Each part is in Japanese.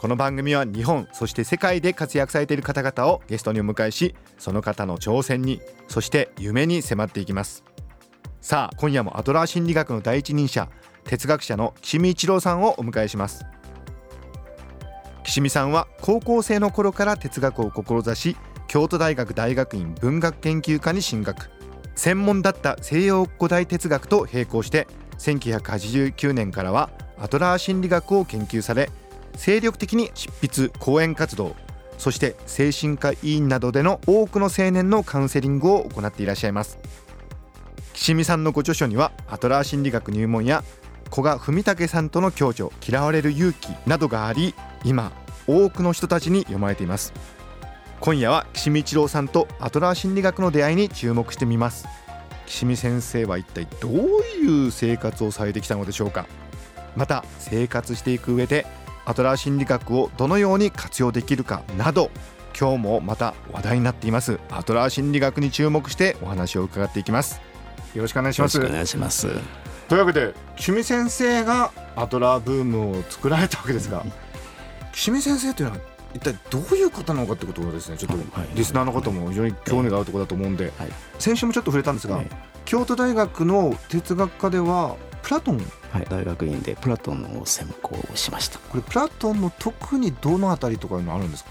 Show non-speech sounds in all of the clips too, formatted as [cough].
この番組は日本そして世界で活躍されている方々をゲストにお迎えしその方の挑戦にそして夢に迫っていきます。さあ今夜もアドラー心理学の第一人者哲学者の岸見一郎さんをお迎えします。岸見さんは高校生の頃から哲学を志し京都大学大学院文学研究科に進学。専門だった西洋古代哲学と並行して1989年からはアドラー心理学を研究され精力的に執筆講演活動そして精神科医院などでの多くの青年のカウンセリングを行っていらっしゃいます。岸見さんのご著書にはアドラー心理学入門や古賀文武さんとの共助嫌われる勇気などがあり今多くの人たちに読まれています。今夜は岸見一郎さんとアトラー心理学の出会いに注目してみます。岸見先生は一体どういう生活をされてきたのでしょうか。また生活していく上でアトラー心理学をどのように活用できるかなど今日もまた話題になっています。アトラー心理学に注目してお話を伺っていきます。よろしくお願いします。よろしくお願いします。というわけで岸見先生がアトラーブームを作られたわけですが [laughs] 岸見先生というのは一体どういう方なのかってことをですねちょっとリスナーの方も非常に興味があるところだと思うんで、先週もちょっと触れたんですが、京都大学の哲学科ではプラトンはい、大学院でプラトンを専攻しました。これプラトンの特にどの辺りとかいうのあるんですか？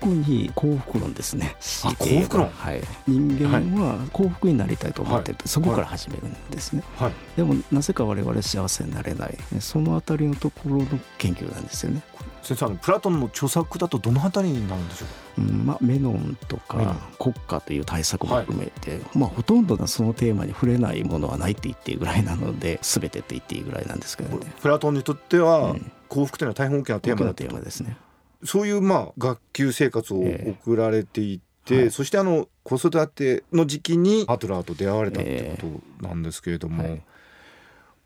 特に幸福論ですね。あ幸福論？はい、人間は幸福になりたいと思ってる、はい、そこから始めるんですね、はい、でもなぜか我々幸せになれない。そのあたりのところの研究なんですよね。先生あのプラトンの著作だとどのあたりになるんでしょうか、うんまあ、メノンとか国家という対策も含めて、はい、まあ、ほとんどがそのテーマに触れないものはないって言っていいぐらいなので全てって言っていいぐらいなんですけどね。プラトンにとっては、幸福というのは大変大きなテーマだテーマですねそういうまあ学級生活を送られていて、えーはい、そしてあの子育ての時期にアトラーと出会われたってことなんですけれども、えーはい、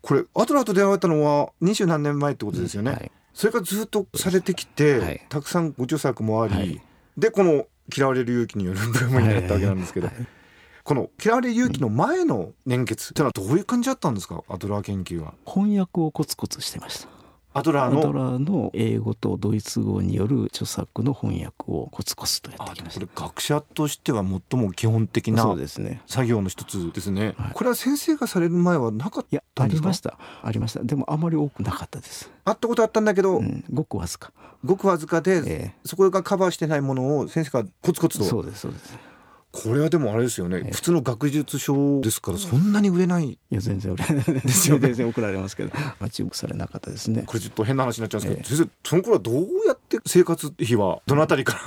これアトラーと出会われたのは二十何年前ってことですよね。はい。それからずっとされてきて、はい、たくさんご著作もあり、はい、でこの「嫌われる勇気」によるブームになったわけなんですけど、はい、この「嫌われる勇気」の前の年月ってのはどういう感じだったんですか？アドラー研究は。翻訳をコツコツしてました。アドラーの？英語とドイツ語による著作の翻訳をコツコツとやってきました。これ学者としては最も基本的な作業の一つですね、はい、これは先生がされる前はなかったんですか？ありました。ありました。でもあまり多くなかったです。あったことあったんだけど、うん、ごくわずか。ごくわずかで、えー、そこがカバーしてないものを先生がコツコツと。そうですそうですこれはでもあれですよね、え普通の学術書ですからそんなに売れない。いや全然売れない。ですよ、ね、全然送られますけど。注目されなかったですね。これちょっと変な話になっちゃうんですけど、え先生その頃はどうやって生活費はどのあたりから？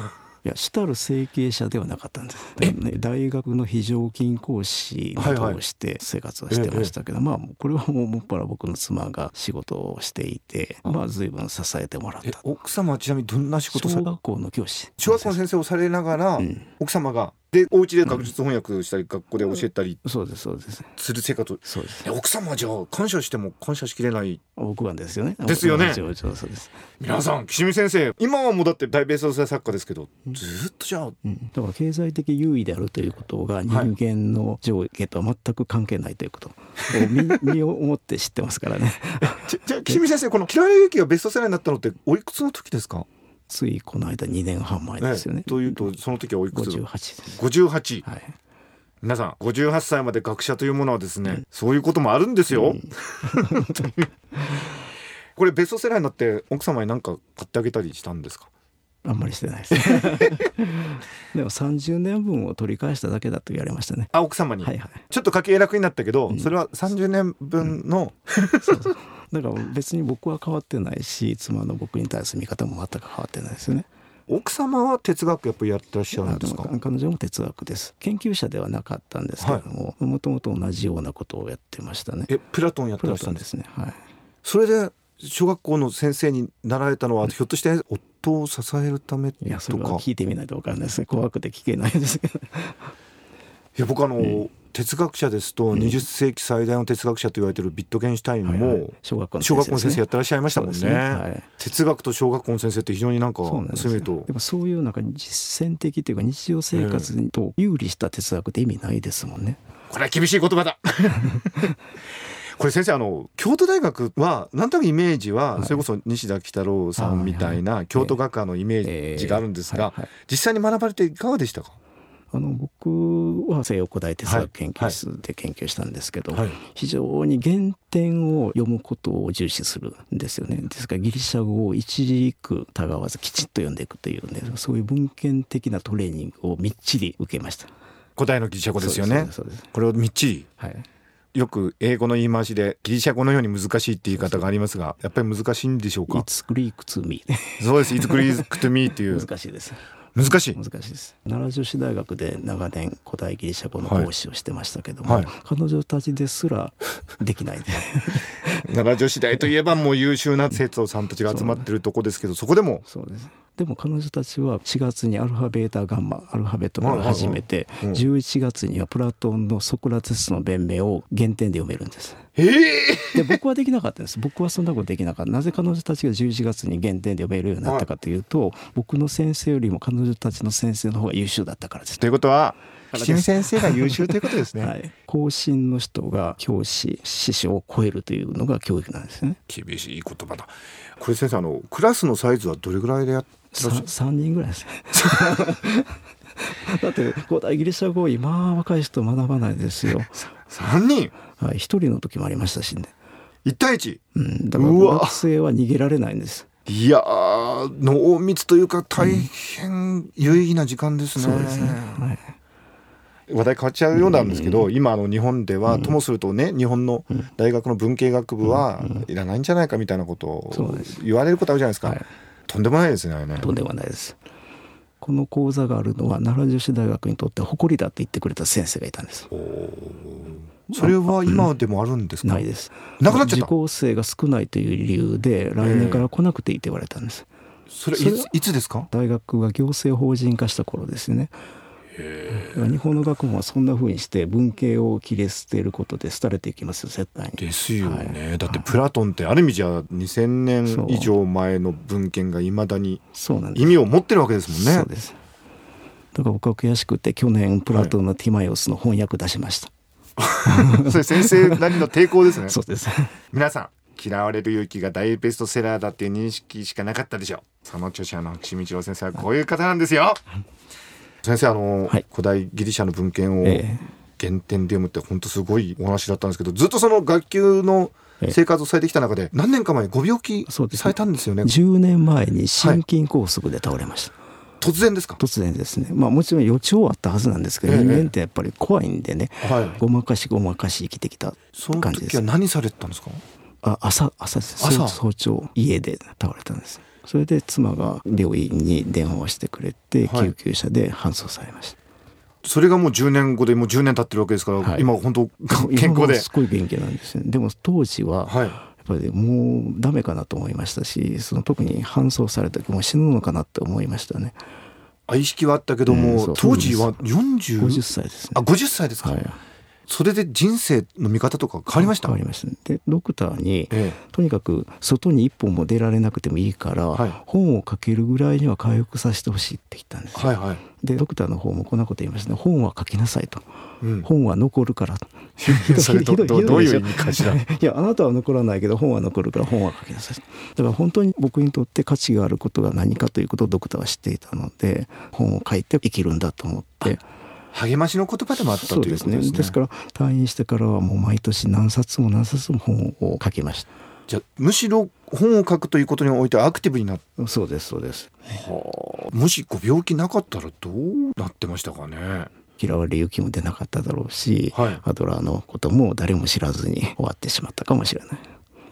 いや主たる整形者ではなかったんです、ね、大学の非常勤講師を通して生活はしてましたけど、はいはい、まあこれはもうもっぱら僕の妻が仕事をしていてまあ随分支えてもらった。奥様はちなみにどんな仕事小学校の教師。小学校の先生をされながら、うん、奥様がでお家で学術翻訳したり、学校で教えたり、そうですそうです。する生活そうです。奥様はじゃあ感謝しても感謝しきれない？僕はですよね。ですよね。そうです。皆さん岸見先生今はもうだって大ベース作家ですけど、ずっとじゃあ、うん、だから経済的優位であるということが人間の上下とは全く関係ないということ。[laughs] を身身を思って知ってますからね。[laughs] じゃあ岸見先生この「嫌い勇気」がベストセラーになったのっておいくつの時ですか？ついこの間2年半前ですよね。ねというとその時はおいくつ？58です。58、はい、皆さん58歳まで学者というものはですね、うん、そういうこともあるんですよ。うん、[laughs] これベストセラーになって奥様に何か買ってあげたりしたんですか？あんまりしてないです。[laughs] でも30年分を取り返しただけだと言われましたね。あ奥様に、はいはい、ちょっと家計楽になったけど、うん、それは30年分の、そうそうだから別に僕は変わってないし妻の僕に対する見方も全く変わってないですよね。奥様は哲学やっぱりやってらっしゃるんですか？彼女も哲学です。研究者ではなかったんですけどももともと同じようなことをやってましたね。えプラトンやってらっしゃるんですね。はい。それで小学校の先生になられたのは、ひょっとして夫を支えるためとか？いやそれは聞いてみないと分からないですね。怖くて聞けないですけど。いや僕あの、うん哲学者ですと20世紀最大の哲学者と言われているビットゲンシュタインも小学校の先生やってらっしゃいましたもんね、ね。はい、哲学と小学校の先生って非常になんかそういうと。でもそういうなんか実践的というか日常生活と有利した哲学って意味ないですもんね、これは厳しい言葉だ。[laughs] これ先生あの京都大学はなんとなくイメージは、それこそ西田喜太郎さんみたいな京都学科のイメージがあるんですが、実際に学ばれていかがでしたか？あの僕は西洋古代哲学研究室で研究したんですけど、はい。はい、非常に原点を読むことを重視するんですよね。ですからギリシャ語を一字一句たがわずきちっと読んでいくというねそういう文献的なトレーニングをみっちり受けました。古代のギリシャ語ですよね。これをみっちり、はい、よく英語の言い回しでギリシャ語のように難しいって言い方がありますがやっぱり難しいんでしょうか？It's Greek to me そうです。It's Greek to me っていう。[laughs] 難しいです難しい。難しいです。奈良女子大学で長年古代ギリシャ語の講師をしてましたけども、はい。はい、彼女たちですらできない。[laughs] 奈良女子大といえばもう優秀な生徒さんたちが集まってるとこですけどそこでもそうですでも彼女たちは4月にアルファベータガンマアルファベットから始めて11月にはプラトンのソクラテスの弁明を原点で読めるんです。えー、で僕はできなかったんです僕はそんなことできなかったなぜ彼女たちが11月に原点で読めるようになったかというと、僕の先生よりも彼女たちの先生の方が優秀だったからです。ということは吉見先生が優秀ということですね。[laughs] はい、後進の人が教師師匠を超えるというのが教育なんですね。厳しい言葉だ。これ先生あのクラスのサイズはどれぐらいでやっ 3, 3人ぐらいです。[laughs] だって古代ギリシャ語今若い人学ばないですよ。3人はい1人の時もありましたしね。1対 1? うんだから学生は逃げられないんです。いや濃密というか大変有意義な時間ですね、うん、そうですね、はい。話題変わっちゃうようなんですけど、うん、今あの日本では、ともするとね日本の大学の文系学部はいらないんじゃないかみたいなことを言われることあるじゃないですか。はいとんでもないですねとんでもないです。この講座があるのは奈良女子大学にとって誇りだと言ってくれた先生がいたんです。それは今でもあるんですか、ないです。なくなっちゃった？受講生が少ないという理由で来年から来なくていいと言われたんです、それいつですか？大学が行政法人化した頃ですね日本の学問はそんなふうにして文系を切り捨てることで廃れていきますよ絶対に。ですよね、はい、だってプラトンってある意味じゃ2,000年以上前の文献がいまだに意味を持ってるわけですもんね。そうですだから僕は悔しくて去年プラトンのティマイオスの翻訳出しました。はい、それ先生なりの抵抗ですね。そうです。皆さん嫌われる勇気が大ベストセラーだっていう認識しかなかったでしょうその著者の岸道郎先生はこういう方なんですよ先生あの、はい、古代ギリシャの文献を原点で読むって本当すごいお話だったんですけどずっとその学級の生活をされてきた中で何年か前ご病気されたんですよね。ね10年前に心筋梗塞で倒れました、はい。突然ですか？突然ですね。まあもちろん予兆はあったはずなんですけど、ええ、人間ってやっぱり怖いんでね、はい、ごまかしごまかし生きてきた感じです。その時は何されたんですか？あ朝朝朝？早朝家で倒れたんですそれで妻が病院に電話をしてくれて、救急車で搬送されました。それがもう10年後でもう10年経ってるわけですから、はい、今本当健康で。すごい元気なんですね。でも当時は、やっぱりもうダメかなと思いましたしその特に搬送された時も死ぬのかなって思いましたね。意識はあったけども、うん、当時は40 50歳ですね。あ50歳ですか、はいそれで人生の見方とか変わりました？変わりました、でドクターに、ええ、とにかく外に一本も出られなくてもいいから、はい、本を書けるぐらいには回復させてほしいって言ったんですはいはい、でドクターの方もこんなこと言いましたね。本は書きなさいと、うん、本は残るから。[laughs] それどどういう意味かしら。[laughs] いやあなたは残らないけど本は残るから本は書きなさい。だから本当に僕にとって価値があることが何かということをドクターは知っていたので本を書いて生きるんだと思って励ましの言葉でもあったということですね。ですねですから退院してからはもう毎年何冊も何冊も本を書きました。じゃむしろ本を書くということにおいてはアクティブになそうですそうです。はあ、もしご病気なかったらどうなってましたかね。嫌われ勇気も出なかっただろうし、はい、アドラーのことも誰も知らずに終わってしまったかもしれない。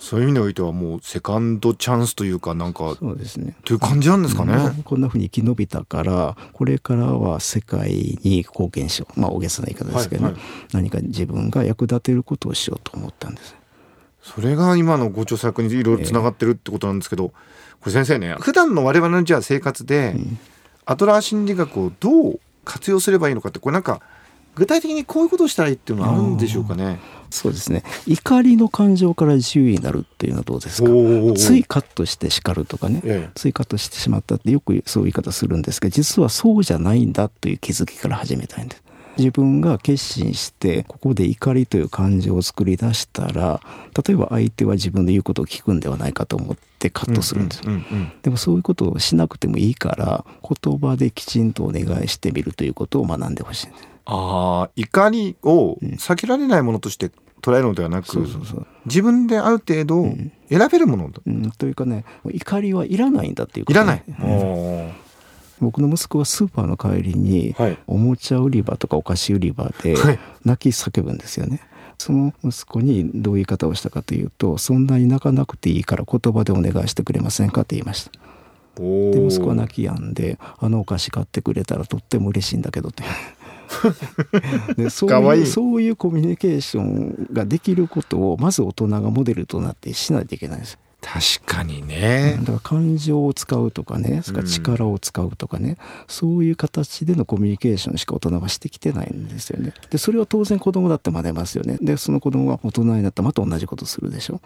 そういう意味においてはもうセカンドチャンスというかなんかそうですね。という感じなんですかね、うん、こんなふうに生き延びたからこれからは世界に貢献しよう。まあ大げさな言い方ですけど、ね。はいはい、何か自分が役立てることをしようと思ったんです。それが今のご著作にいろいろつながってるってことなんですけど、これ先生ね普段の我々のじゃあ生活で、アドラー心理学をどう活用すればいいのかってこれなんか具体的にこういうことをしたらいいっていうのはあるんでしょうかね。そうですね。怒りの感情から自由になるっていうのはどうですか？ついカットして叱るとかね、ええ、ついカットしてしまったってよくそういう言い方するんですけど実はそうじゃないんだという気づきから始めたいんです。自分が決心してここで怒りという感情を作り出したら例えば相手は自分の言うことを聞くんではないかと思ってカットするんです、うんうんでもそういうことをしなくてもいいから言葉できちんとお願いしてみるということを学んでほしいああ怒りを避けられないものとして捉えるのではなく、自分である程度選べるものだ、うん、というかね怒りはいらないんだっていうこと、ね、いらない、うん僕の息子はスーパーの帰りに、おもちゃ売り場とかお菓子売り場で泣き叫ぶんですよね。その息子にどういう言い方をしたかというと「そんなに泣かなくていいから言葉でお願いしてくれませんか?」って言いました。で息子は泣き止んで「あのお菓子買ってくれたらとっても嬉しいんだけど」って。[laughs] でそういうそういうコミュニケーションができることをまず大人がモデルとなってしないといけないです。確かにね。だから感情を使うとかねそれから力を使うとかね、うん、そういう形でのコミュニケーションしか大人はしてきてないんですよね。でそれは当然子供だって真似ますよね。でその子供が大人になったらまた同じことするでしょ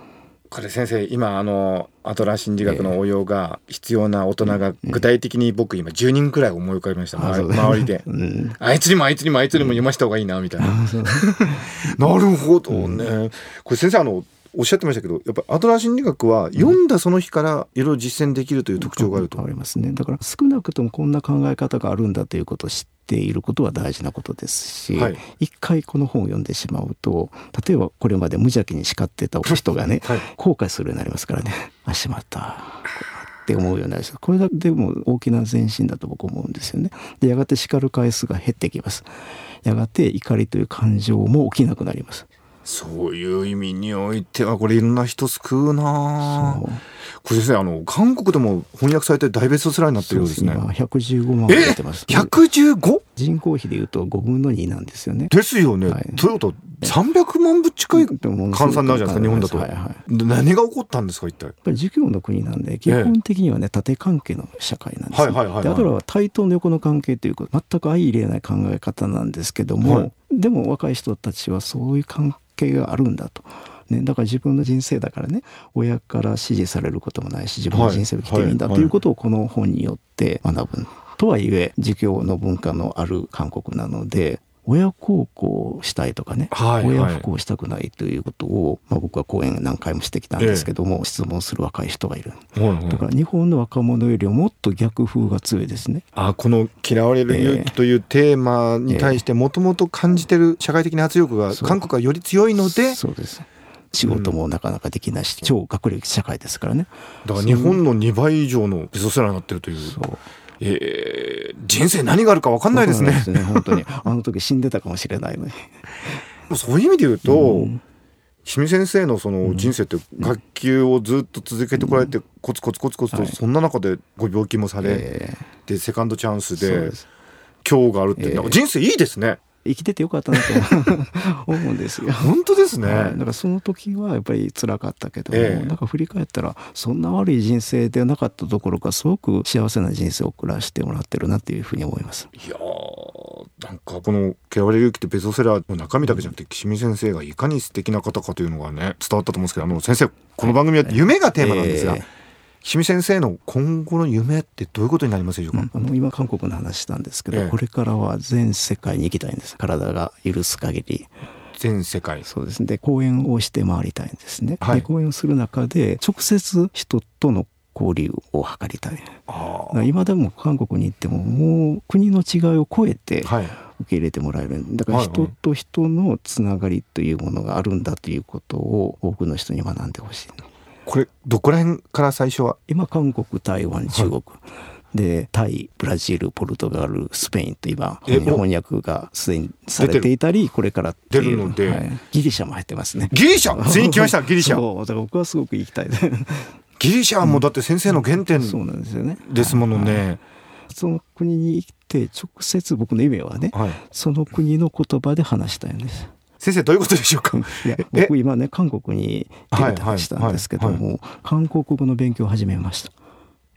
これ先生今あのアトラー心理学の応用が必要な大人が具体的に僕今10人くらい思い浮かびました、周りで、[laughs] うん、あいつにもあいつにもあいつにも読ました方がいいなみたいな、[laughs] なるほどね、これ先生あのおっしゃってましたけどやっぱアドラー心理学は読んだその日からいろいろ実践できるという特徴があると、ありますねだから少なくともこんな考え方があるんだということを知っていることは大事なことですし、はい、一回この本を読んでしまうと例えばこれまで無邪気に叱ってた人がね、[laughs] はい、後悔するようになりますからね。[laughs] あしまった。って思うようになります。これだけでも大きな前進だと僕思うんですよね。でやがて叱る回数が減ってきます。やがて怒りという感情も起きなくなりますそういう意味においてはこれいろんな人救うなこれ先生あの韓国でも翻訳されて大ベストセラーになってるようですね。今115万出てます、ね、115? 人口比でいうと5分の2なんですよね。ですよね、はい、トヨタ300万部近い換算になるじゃないですか日本だと、はいはい、何が起こったんですか一体？やっぱり儒教の国なんで基本的にはね縦関係の社会なんです、ね、はいはいはい、であとは対等の横の関係ということ全く相入れない考え方なんですけども、はい、でも若い人たちはそういう関係係があるんだと。ね、だから自分の人生だからね親から指示されることもないし自分の人生を生きていいんだということをこの本によって学ぶ。とはいえ儒教の文化のある韓国なので親孝行したいとかね、はい、親不孝したくないということを、まあ、僕は講演何回もしてきたんですけども、ええ、質問する若い人がいる、だから日本の若者よりもっと逆風が強いですね。あこの「嫌われる勇気」というテーマに対してもともと感じてる社会的な圧力が韓国はより強いのでそうです。仕事もなかなかできないし、うん、超学歴社会ですからね。だから日本の2倍以上のベストセラーになってるという。そうえー、人生何があるか分かんないですね。ですね本当に。[laughs] あの時死んでたかもしれないのに。そういう意味で言うと、うん、清水先生のその人生って学級をずっと続けてこられて、コツコツコツコツとそんな中でご病気もされ、でセカンドチャンスで今日があるって、人生いいですね。生きててよかったなと [laughs] 思うんですよ。本当ですね、はい、だからその時はやっぱり辛かったけども、えー、なんか振り返ったらそんな悪い人生ではなかったところかすごく幸せな人生を送らせてもらってるなっていうふうに思います。いやなんかこの「嫌われる勇気」ってベストセラーの中身だけじゃなくて岸見先生がいかに素敵な方かというのがね伝わったと思うんですけどあの先生この番組は夢がテーマなんですが。えー清水先生の今後の夢ってどういうことになりますでしょうか、うん、あの今韓国の話したんですけど、ええ、これからは全世界に行きたいんです。体が許す限り。全世界。そうですね。で講演をして回りたいんですね、はい、で講演をする中で直接人との交流を図りたい。今でも韓国に行ってももう国の違いを超えて、はい。受け入れてもらえる。だから人と人のつながりというものがあるんだということを多くの人に学んでほしいこれどこら辺から最初は？今韓国台湾中国、はい、でタイブラジルポルトガルスペインと今翻訳がすでにされていたりこれから出るので、はい、ギリシャも入ってますね。ギリシャ？ついに来ました？ギリシャ。そう。だから僕はすごく行きたい。[laughs] ギリシャはもうだって先生の原点、そうなんですよね。ですものね、その国に行って直接僕の夢はね、はい、その国の言葉で話したいんです先生どういうことでしょうか？いや僕今ね韓国に行ってましたんですけども、韓国語の勉強を始めました。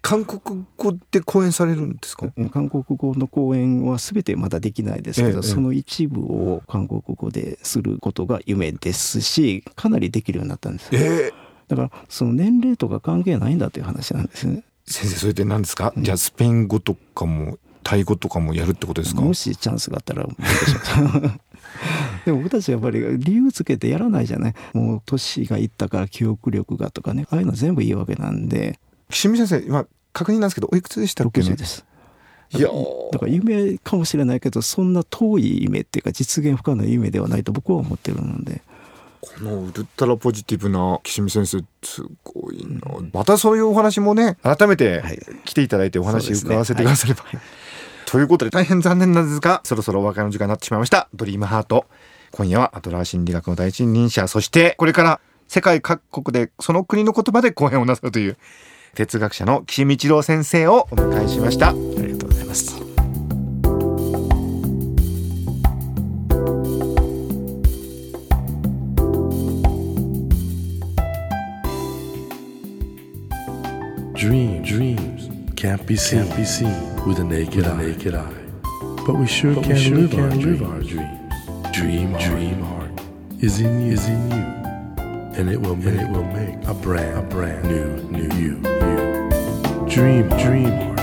韓国語で講演されるんですか？韓国語の講演は全てまだできないですけど、ええ、その一部を韓国語ですることが夢ですしかなりできるようになったんです、えだからその年齢とか関係ないんだという話なんですね。先生それって何ですか、うん、じゃあスペイン語とかもタイ語とかもやるってことですか？もしチャンスがあったらでも僕たちやっぱり理由つけてやらないじゃない。もう年がいったから記憶力がとかね。ああいうの全部いいわけなんで。岸見先生今確認なんですけどおいくつでしたっけ、ね、です。いやだから夢かもしれないけどそんな遠い夢っていうか実現不可能な夢ではないと僕は思ってるので。このウルトラポジティブな岸見先生すごいな、うん、またそういうお話もね改めて来ていただいてお話伺わせてくだされば、はい。はい、ということで大変残念なんですがそろそろお別れの時間になってしまいました。ドリームハート今夜はアトラー心理学の第一人者そしてこれから世界各国でその国の言葉で講演をなさるという哲学者の岸道郎先生をお迎えしましたありがとうございます Dream, dreams can't be seen, can't be seen with a naked, with a naked eye. eye. But we sure but can, we sure live, can our live our dreams. Dream, dream heart is in you, is in you, and it will make, it will make a brand, a brand new, new you, you. Dream, dream heart.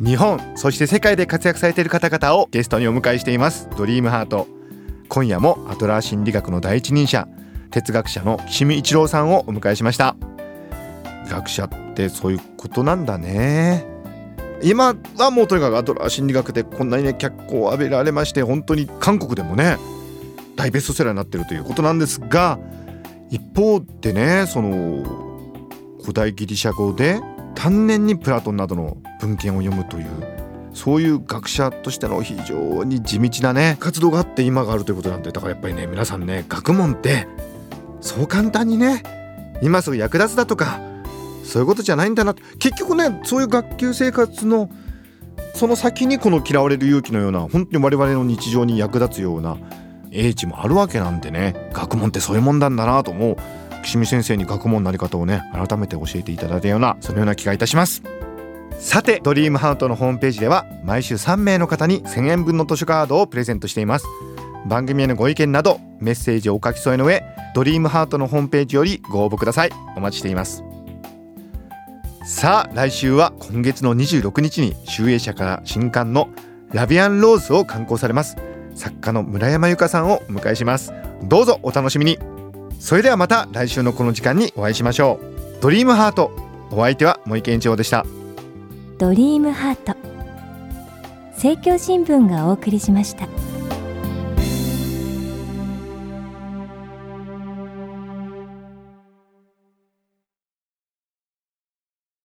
日本そして世界で活躍されている方々をゲストにお迎えしていますドリームハート今夜もアトラー心理学の第一人者哲学者の岸見一郎さんをお迎えしました学者ってそういうことなんだね今はもうとにかくアトラー心理学でこんなにね脚光を浴びられまして本当に韓国でもね大ベストセラーになってるということなんですが一方でねその古代ギリシャ語で丹念にプラトンなどの文献を読むというそういう学者としての非常に地道なね活動があって今があるということなんでだからやっぱりね皆さんね学問ってそう簡単にね今すぐ役立つだとかそういうことじゃないんだな。結局ねそういう学級生活のその先にこの嫌われる勇気のような本当に我々の日常に役立つような英知もあるわけなんでね。学問ってそういうもんなんだなと思う。岸見先生に学問のあり方をね改めて教えていただいたようなそのような気がいたします。さてドリームハートのホームページでは毎週3名の方に1000円分の図書カードをプレゼントしています。番組へのご意見などメッセージをお書き添えの上ドリームハートのホームページよりご応募ください。お待ちしています。さあ来週は今月の26日に集英社から新刊のラビアンローズを刊行されます。作家の村山由佳さんをお迎えします。どうぞお楽しみに。それではまた来週のこの時間にお会いしましょう。ドリームハートお相手は森健一郎でした。ドリームハート。政教新聞がお送りしました。